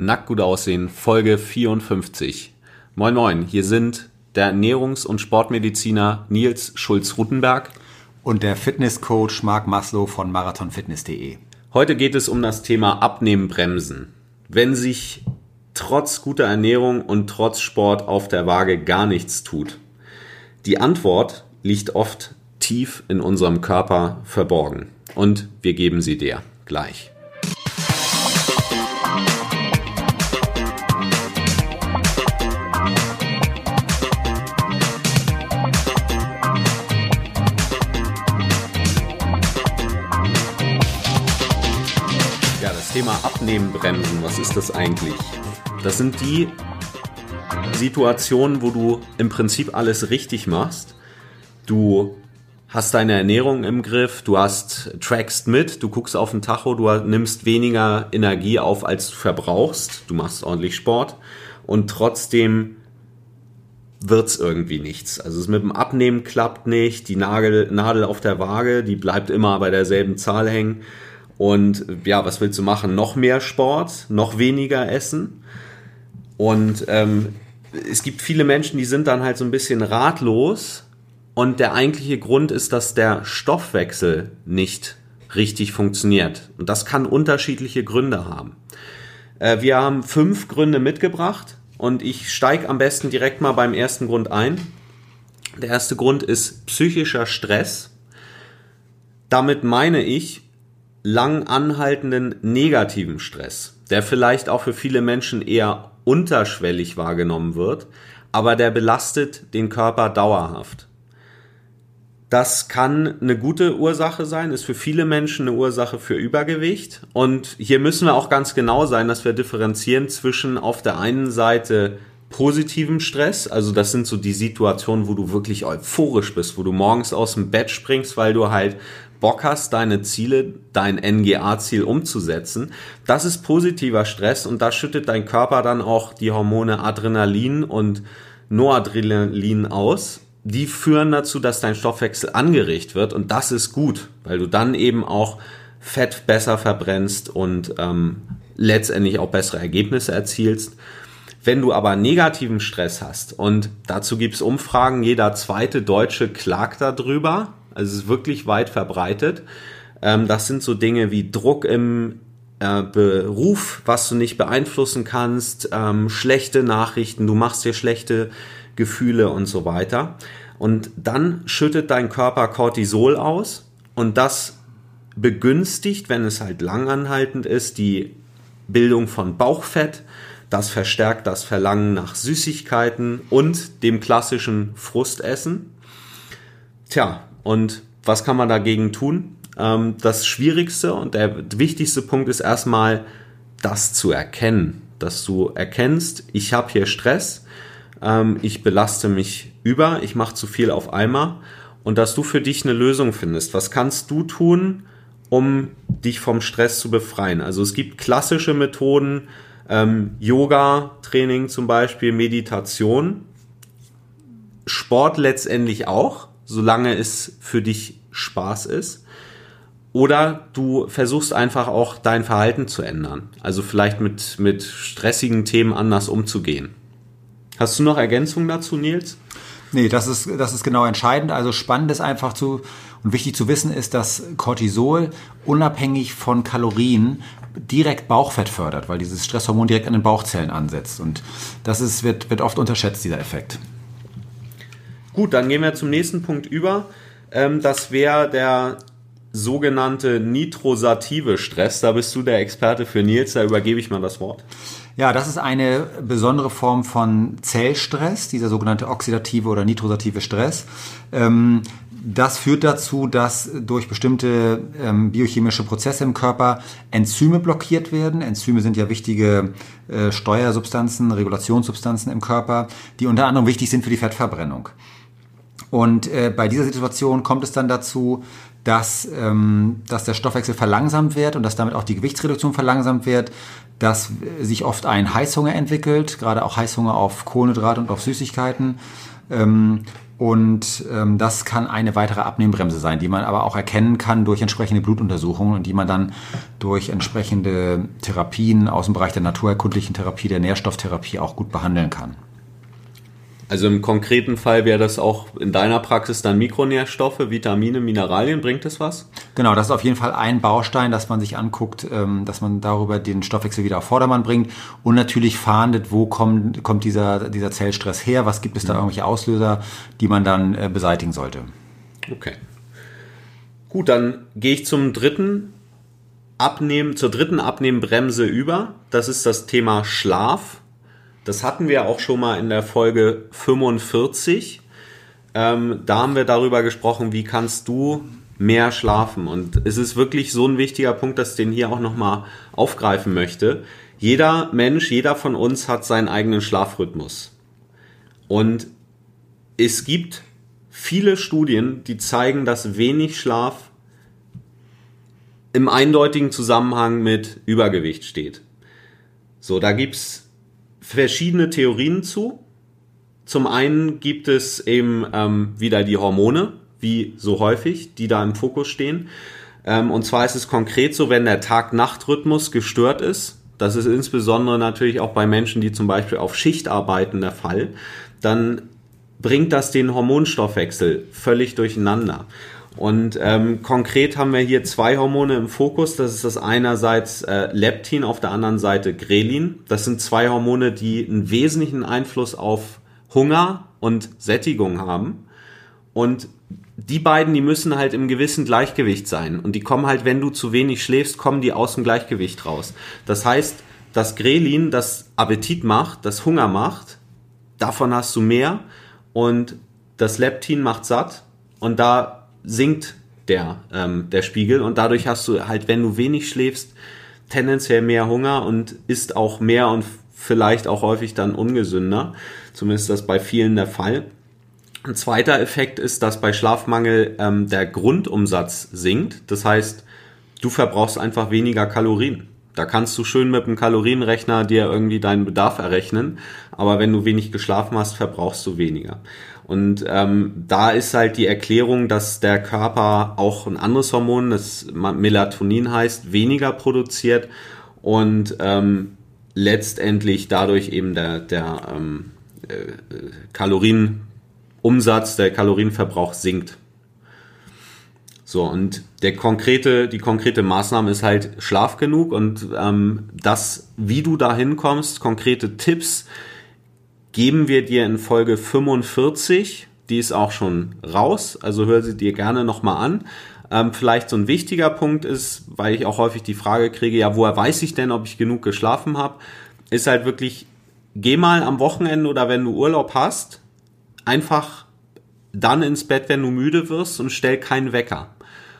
Nackt gut aussehen, Folge 54. Moin Moin, hier sind der Ernährungs- und Sportmediziner Nils Schulz-Rutenberg und der Fitnesscoach Marc Maslow von marathonfitness.de. Heute geht es um das Thema Abnehmen bremsen. Wenn sich trotz guter Ernährung und trotz Sport auf der Waage gar nichts tut. Die Antwort liegt oft tief in unserem Körper verborgen und wir geben sie dir gleich. Thema Abnehmen bremsen, was ist das eigentlich? Das sind die Situationen, wo du im Prinzip alles richtig machst. Du hast deine Ernährung im Griff, du hast trackst mit, du guckst auf den Tacho, du nimmst weniger Energie auf, als du verbrauchst, du machst ordentlich Sport und trotzdem wird's irgendwie nichts. Also es mit dem Abnehmen klappt nicht, die Nagel, Nadel auf der Waage, die bleibt immer bei derselben Zahl hängen und ja, was willst du machen? Noch mehr Sport, noch weniger Essen. Und ähm, es gibt viele Menschen, die sind dann halt so ein bisschen ratlos. Und der eigentliche Grund ist, dass der Stoffwechsel nicht richtig funktioniert. Und das kann unterschiedliche Gründe haben. Äh, wir haben fünf Gründe mitgebracht und ich steige am besten direkt mal beim ersten Grund ein. Der erste Grund ist psychischer Stress. Damit meine ich, lang anhaltenden negativen Stress, der vielleicht auch für viele Menschen eher unterschwellig wahrgenommen wird, aber der belastet den Körper dauerhaft. Das kann eine gute Ursache sein, ist für viele Menschen eine Ursache für Übergewicht. Und hier müssen wir auch ganz genau sein, dass wir differenzieren zwischen auf der einen Seite positivem Stress, also das sind so die Situationen, wo du wirklich euphorisch bist, wo du morgens aus dem Bett springst, weil du halt Bock hast, deine Ziele, dein NGA-Ziel umzusetzen. Das ist positiver Stress und da schüttet dein Körper dann auch die Hormone Adrenalin und Noradrenalin aus. Die führen dazu, dass dein Stoffwechsel angeregt wird und das ist gut, weil du dann eben auch Fett besser verbrennst und ähm, letztendlich auch bessere Ergebnisse erzielst. Wenn du aber negativen Stress hast, und dazu gibt's Umfragen, jeder zweite Deutsche klagt darüber, also es ist wirklich weit verbreitet. Ähm, das sind so Dinge wie Druck im äh, Beruf, was du nicht beeinflussen kannst, ähm, schlechte Nachrichten, du machst dir schlechte Gefühle und so weiter. Und dann schüttet dein Körper Cortisol aus und das begünstigt, wenn es halt langanhaltend ist, die Bildung von Bauchfett. Das verstärkt das Verlangen nach Süßigkeiten und dem klassischen Frustessen. Tja, und was kann man dagegen tun? Ähm, das Schwierigste und der wichtigste Punkt ist erstmal, das zu erkennen. Dass du erkennst, ich habe hier Stress, ähm, ich belaste mich über, ich mache zu viel auf einmal und dass du für dich eine Lösung findest. Was kannst du tun, um dich vom Stress zu befreien? Also es gibt klassische Methoden, ähm, Yoga-Training zum Beispiel, Meditation, Sport letztendlich auch solange es für dich Spaß ist. Oder du versuchst einfach auch dein Verhalten zu ändern. Also vielleicht mit, mit stressigen Themen anders umzugehen. Hast du noch Ergänzungen dazu, Nils? Nee, das ist, das ist genau entscheidend. Also spannend ist einfach zu und wichtig zu wissen ist, dass Cortisol unabhängig von Kalorien direkt Bauchfett fördert, weil dieses Stresshormon direkt an den Bauchzellen ansetzt. Und das ist, wird, wird oft unterschätzt, dieser Effekt. Gut, dann gehen wir zum nächsten Punkt über. Ähm, das wäre der sogenannte nitrosative Stress. Da bist du der Experte für Nils, da übergebe ich mal das Wort. Ja, das ist eine besondere Form von Zellstress, dieser sogenannte oxidative oder nitrosative Stress. Ähm, das führt dazu, dass durch bestimmte ähm, biochemische Prozesse im Körper Enzyme blockiert werden. Enzyme sind ja wichtige äh, Steuersubstanzen, Regulationssubstanzen im Körper, die unter anderem wichtig sind für die Fettverbrennung. Und äh, bei dieser Situation kommt es dann dazu, dass, ähm, dass der Stoffwechsel verlangsamt wird und dass damit auch die Gewichtsreduktion verlangsamt wird, dass sich oft ein Heißhunger entwickelt, gerade auch Heißhunger auf Kohlenhydrate und auf Süßigkeiten. Ähm, Und ähm, das kann eine weitere Abnehmbremse sein, die man aber auch erkennen kann durch entsprechende Blutuntersuchungen und die man dann durch entsprechende Therapien aus dem Bereich der naturerkundlichen Therapie, der Nährstofftherapie auch gut behandeln kann. Also im konkreten Fall wäre das auch in deiner Praxis dann Mikronährstoffe, Vitamine, Mineralien. Bringt das was? Genau, das ist auf jeden Fall ein Baustein, dass man sich anguckt, ähm, dass man darüber den Stoffwechsel wieder auf Vordermann bringt und natürlich fahndet, wo kommt, kommt dieser, dieser Zellstress her, was gibt es da mhm. irgendwelche Auslöser, die man dann äh, beseitigen sollte. Okay. Gut, dann gehe ich zum dritten Abnehmen, zur dritten Abnehmbremse über. Das ist das Thema Schlaf. Das hatten wir auch schon mal in der Folge 45. Ähm, da haben wir darüber gesprochen, wie kannst du mehr schlafen. Und es ist wirklich so ein wichtiger Punkt, dass ich den hier auch nochmal aufgreifen möchte. Jeder Mensch, jeder von uns hat seinen eigenen Schlafrhythmus. Und es gibt viele Studien, die zeigen, dass wenig Schlaf im eindeutigen Zusammenhang mit Übergewicht steht. So, da gibt's verschiedene Theorien zu. Zum einen gibt es eben ähm, wieder die Hormone, wie so häufig, die da im Fokus stehen. Ähm, und zwar ist es konkret so, wenn der Tag-Nacht-Rhythmus gestört ist, das ist insbesondere natürlich auch bei Menschen, die zum Beispiel auf Schicht arbeiten, der Fall, dann bringt das den Hormonstoffwechsel völlig durcheinander. Und ähm, konkret haben wir hier zwei Hormone im Fokus. Das ist das einerseits äh, Leptin, auf der anderen Seite Grelin. Das sind zwei Hormone, die einen wesentlichen Einfluss auf Hunger und Sättigung haben. Und die beiden, die müssen halt im gewissen Gleichgewicht sein. Und die kommen halt, wenn du zu wenig schläfst, kommen die aus dem Gleichgewicht raus. Das heißt, das Grelin, das Appetit macht, das Hunger macht, davon hast du mehr. Und das Leptin macht satt. Und da sinkt der, ähm, der Spiegel und dadurch hast du halt, wenn du wenig schläfst, tendenziell mehr Hunger und isst auch mehr und vielleicht auch häufig dann ungesünder. Zumindest das bei vielen der Fall. Ein zweiter Effekt ist, dass bei Schlafmangel ähm, der Grundumsatz sinkt. Das heißt, du verbrauchst einfach weniger Kalorien. Da kannst du schön mit dem Kalorienrechner dir irgendwie deinen Bedarf errechnen, aber wenn du wenig geschlafen hast, verbrauchst du weniger. Und ähm, da ist halt die Erklärung, dass der Körper auch ein anderes Hormon, das Melatonin heißt, weniger produziert und ähm, letztendlich dadurch eben der, der ähm, äh, Kalorienumsatz, der Kalorienverbrauch sinkt. So, und der konkrete, die konkrete Maßnahme ist halt Schlaf genug und ähm, das, wie du da hinkommst, konkrete Tipps, geben wir dir in Folge 45. Die ist auch schon raus, also hör sie dir gerne nochmal an. Ähm, vielleicht so ein wichtiger Punkt ist, weil ich auch häufig die Frage kriege, ja, woher weiß ich denn, ob ich genug geschlafen habe, ist halt wirklich, geh mal am Wochenende oder wenn du Urlaub hast, einfach dann ins Bett, wenn du müde wirst und stell keinen Wecker.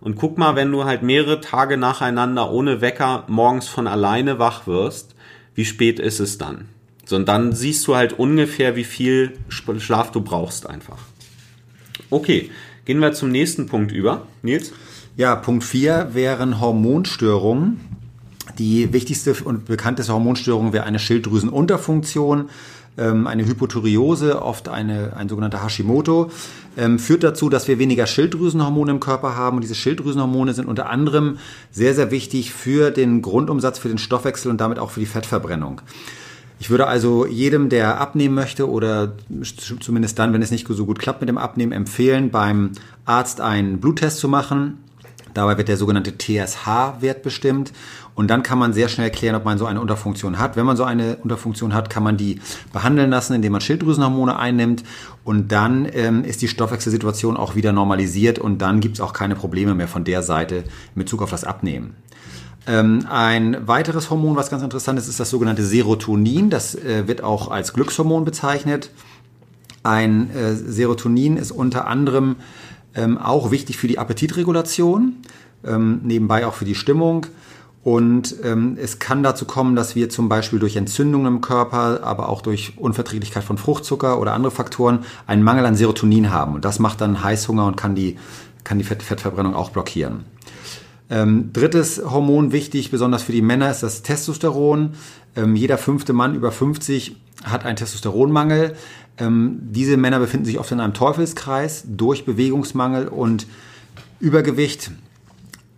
Und guck mal, wenn du halt mehrere Tage nacheinander ohne Wecker morgens von alleine wach wirst, wie spät ist es dann? Und dann siehst du halt ungefähr, wie viel Schlaf du brauchst einfach. Okay, gehen wir zum nächsten Punkt über. Nils? Ja, Punkt 4 wären Hormonstörungen. Die wichtigste und bekannteste Hormonstörung wäre eine Schilddrüsenunterfunktion, ähm, eine Hypothyreose, oft eine, ein sogenannter Hashimoto, ähm, führt dazu, dass wir weniger Schilddrüsenhormone im Körper haben. Und diese Schilddrüsenhormone sind unter anderem sehr, sehr wichtig für den Grundumsatz, für den Stoffwechsel und damit auch für die Fettverbrennung. Ich würde also jedem, der abnehmen möchte oder zumindest dann, wenn es nicht so gut klappt mit dem Abnehmen, empfehlen, beim Arzt einen Bluttest zu machen. Dabei wird der sogenannte TSH-Wert bestimmt und dann kann man sehr schnell klären, ob man so eine Unterfunktion hat. Wenn man so eine Unterfunktion hat, kann man die behandeln lassen, indem man Schilddrüsenhormone einnimmt und dann ähm, ist die Stoffwechselsituation auch wieder normalisiert und dann gibt es auch keine Probleme mehr von der Seite in Bezug auf das Abnehmen. Ähm, ein weiteres Hormon, was ganz interessant ist, ist das sogenannte Serotonin. Das äh, wird auch als Glückshormon bezeichnet. Ein äh, Serotonin ist unter anderem ähm, auch wichtig für die Appetitregulation, ähm, nebenbei auch für die Stimmung. Und ähm, es kann dazu kommen, dass wir zum Beispiel durch Entzündungen im Körper, aber auch durch Unverträglichkeit von Fruchtzucker oder andere Faktoren einen Mangel an Serotonin haben. Und das macht dann Heißhunger und kann die, kann die Fett Fettverbrennung auch blockieren. Ähm, drittes Hormon wichtig, besonders für die Männer, ist das Testosteron. Ähm, jeder fünfte Mann über 50 hat einen Testosteronmangel. Ähm, diese Männer befinden sich oft in einem Teufelskreis durch Bewegungsmangel und Übergewicht.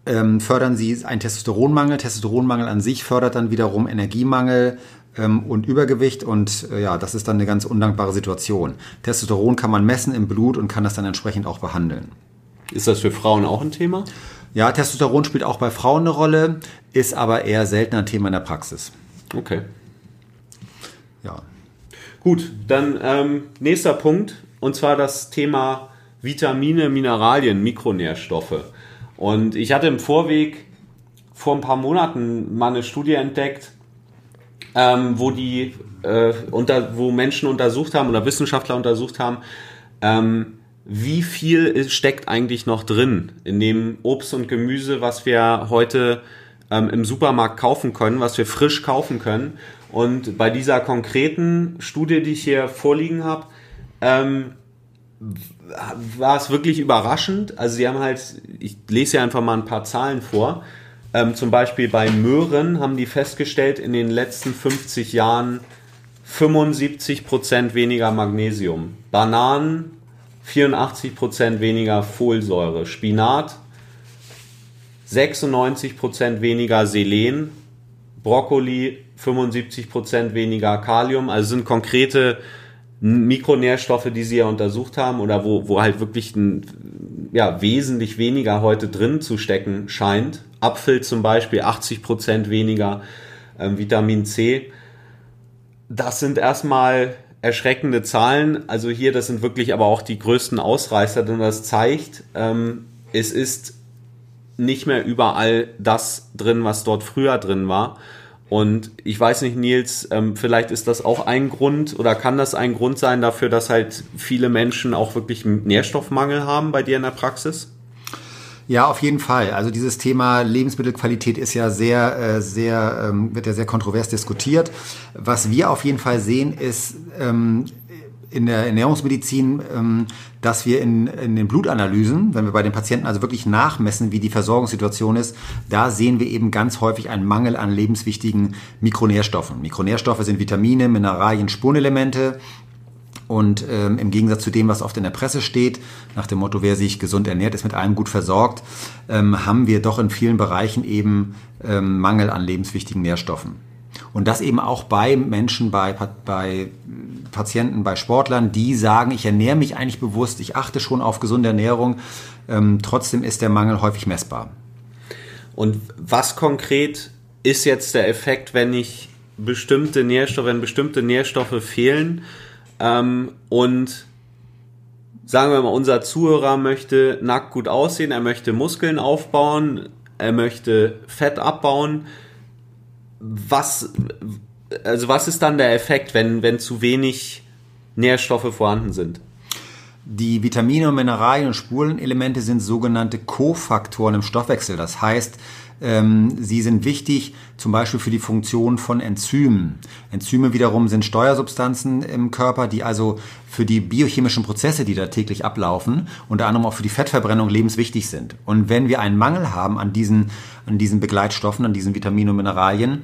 Ähm, fördern sie einen Testosteronmangel. Testosteronmangel an sich fördert dann wiederum Energiemangel ähm, und Übergewicht und äh, ja, das ist dann eine ganz undankbare Situation. Testosteron kann man messen im Blut und kann das dann entsprechend auch behandeln. Ist das für Frauen auch ein Thema? Ja, Testosteron spielt auch bei Frauen eine Rolle, ist aber eher seltener ein Thema in der Praxis. Okay. Ja. Gut, dann ähm, nächster Punkt und zwar das Thema Vitamine, Mineralien, Mikronährstoffe. Und ich hatte im Vorweg vor ein paar Monaten mal eine Studie entdeckt, ähm, wo die äh, unter, wo Menschen untersucht haben oder Wissenschaftler untersucht haben, ähm, wie viel steckt eigentlich noch drin in dem Obst und Gemüse, was wir heute ähm, im Supermarkt kaufen können, was wir frisch kaufen können. Und bei dieser konkreten Studie, die ich hier vorliegen habe, ähm, war es wirklich überraschend. Also sie haben halt, ich lese ja einfach mal ein paar Zahlen vor. Ähm, zum Beispiel bei Möhren haben die festgestellt, in den letzten 50 Jahren 75% weniger Magnesium. Bananen 84% weniger Folsäure. Spinat 96% weniger Selen. Brokkoli 75% weniger Kalium. Also sind konkrete Mikronährstoffe, die sie ja untersucht haben oder wo, wo halt wirklich ein, ja, wesentlich weniger heute drin zu stecken scheint. Apfel zum Beispiel 80 Prozent weniger ähm, Vitamin C. Das sind erstmal erschreckende Zahlen. Also hier, das sind wirklich aber auch die größten Ausreißer, denn das zeigt, ähm, es ist nicht mehr überall das drin, was dort früher drin war. Und ich weiß nicht, Nils, ähm, vielleicht ist das auch ein Grund oder kann das ein Grund sein dafür, dass halt viele Menschen auch wirklich Nährstoffmangel haben bei dir in der Praxis? Ja, auf jeden Fall. Also dieses Thema Lebensmittelqualität ist ja sehr, äh, sehr, ähm, wird ja sehr kontrovers diskutiert. Was wir auf jeden Fall sehen, ist ähm, in der Ernährungsmedizin, ähm, dass wir in, in den Blutanalysen, wenn wir bei den Patienten also wirklich nachmessen, wie die Versorgungssituation ist, da sehen wir eben ganz häufig einen Mangel an lebenswichtigen Mikronährstoffen. Mikronährstoffe sind Vitamine, Mineralien, Spurenelemente. Und ähm, im Gegensatz zu dem, was oft in der Presse steht, nach dem Motto, wer sich gesund ernährt, ist mit allem gut versorgt, ähm, haben wir doch in vielen Bereichen eben ähm, Mangel an lebenswichtigen Nährstoffen. Und das eben auch bei Menschen, bei, bei Patienten, bei Sportlern, die sagen, ich ernähre mich eigentlich bewusst, ich achte schon auf gesunde Ernährung. Ähm, trotzdem ist der Mangel häufig messbar. Und was konkret ist jetzt der Effekt, wenn ich bestimmte Nährstoffe, wenn bestimmte Nährstoffe fehlen ähm, und sagen wir mal, unser Zuhörer möchte nackt gut aussehen, er möchte Muskeln aufbauen, er möchte Fett abbauen. Was, also was ist dann der Effekt, wenn, wenn zu wenig Nährstoffe vorhanden sind? Die Vitamine und Mineralien und Spurenelemente sind sogenannte Kofaktoren im Stoffwechsel. Das heißt, ähm, sie sind wichtig zum Beispiel für die Funktion von Enzymen. Enzyme wiederum sind Steuersubstanzen im Körper, die also für die biochemischen Prozesse, die da täglich ablaufen, unter anderem auch für die Fettverbrennung lebenswichtig sind. Und wenn wir einen Mangel haben an diesen, an diesen Begleitstoffen, an diesen Vitaminen und Mineralien,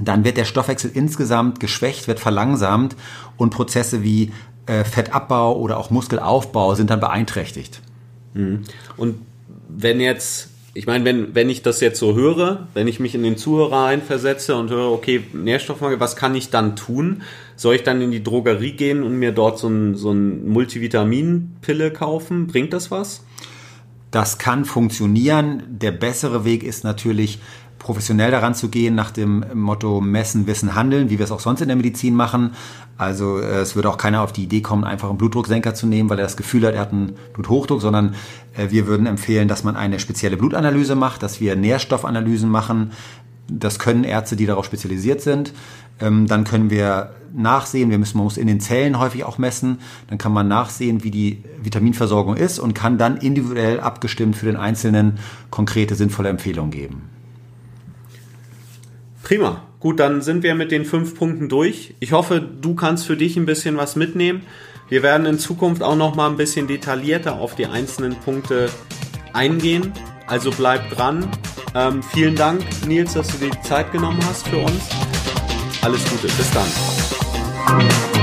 dann wird der Stoffwechsel insgesamt geschwächt, wird verlangsamt und Prozesse wie äh, Fettabbau oder auch Muskelaufbau sind dann beeinträchtigt. Mhm. Und wenn jetzt, ich meine, wenn, wenn ich das jetzt so höre, wenn ich mich in den Zuhörer einversetze und höre, okay, Nährstoffmangel, was kann ich dann tun? Soll ich dann in die Drogerie gehen und mir dort so ein, so ein Multivitaminpille kaufen? Bringt das was? Das kann funktionieren. Der bessere Weg ist natürlich, professionell daran zu gehen, nach dem Motto Messen, Wissen, Handeln, wie wir es auch sonst in der Medizin machen. Also äh, es würde auch keiner auf die Idee kommen, einfach einen Blutdrucksenker zu nehmen, weil er das Gefühl hat, er hat einen Bluthochdruck, sondern äh, wir würden empfehlen, dass man eine spezielle Blutanalyse macht, dass wir Nährstoffanalysen machen. Das können Ärzte, die darauf spezialisiert sind. Ähm, dann können wir nachsehen, wir müssen, man muss in den Zellen häufig auch messen, dann kann man nachsehen, wie die Vitaminversorgung ist und kann dann individuell abgestimmt für den Einzelnen konkrete, sinnvolle Empfehlungen geben. Prima. Gut, dann sind wir mit den fünf Punkten durch. Ich hoffe, du kannst für dich ein bisschen was mitnehmen. Wir werden in Zukunft auch noch mal ein bisschen detaillierter auf die einzelnen Punkte eingehen. Also bleib dran. Ähm, vielen Dank, Nils, dass du dir die Zeit genommen hast für uns. Alles Gute. Bis dann.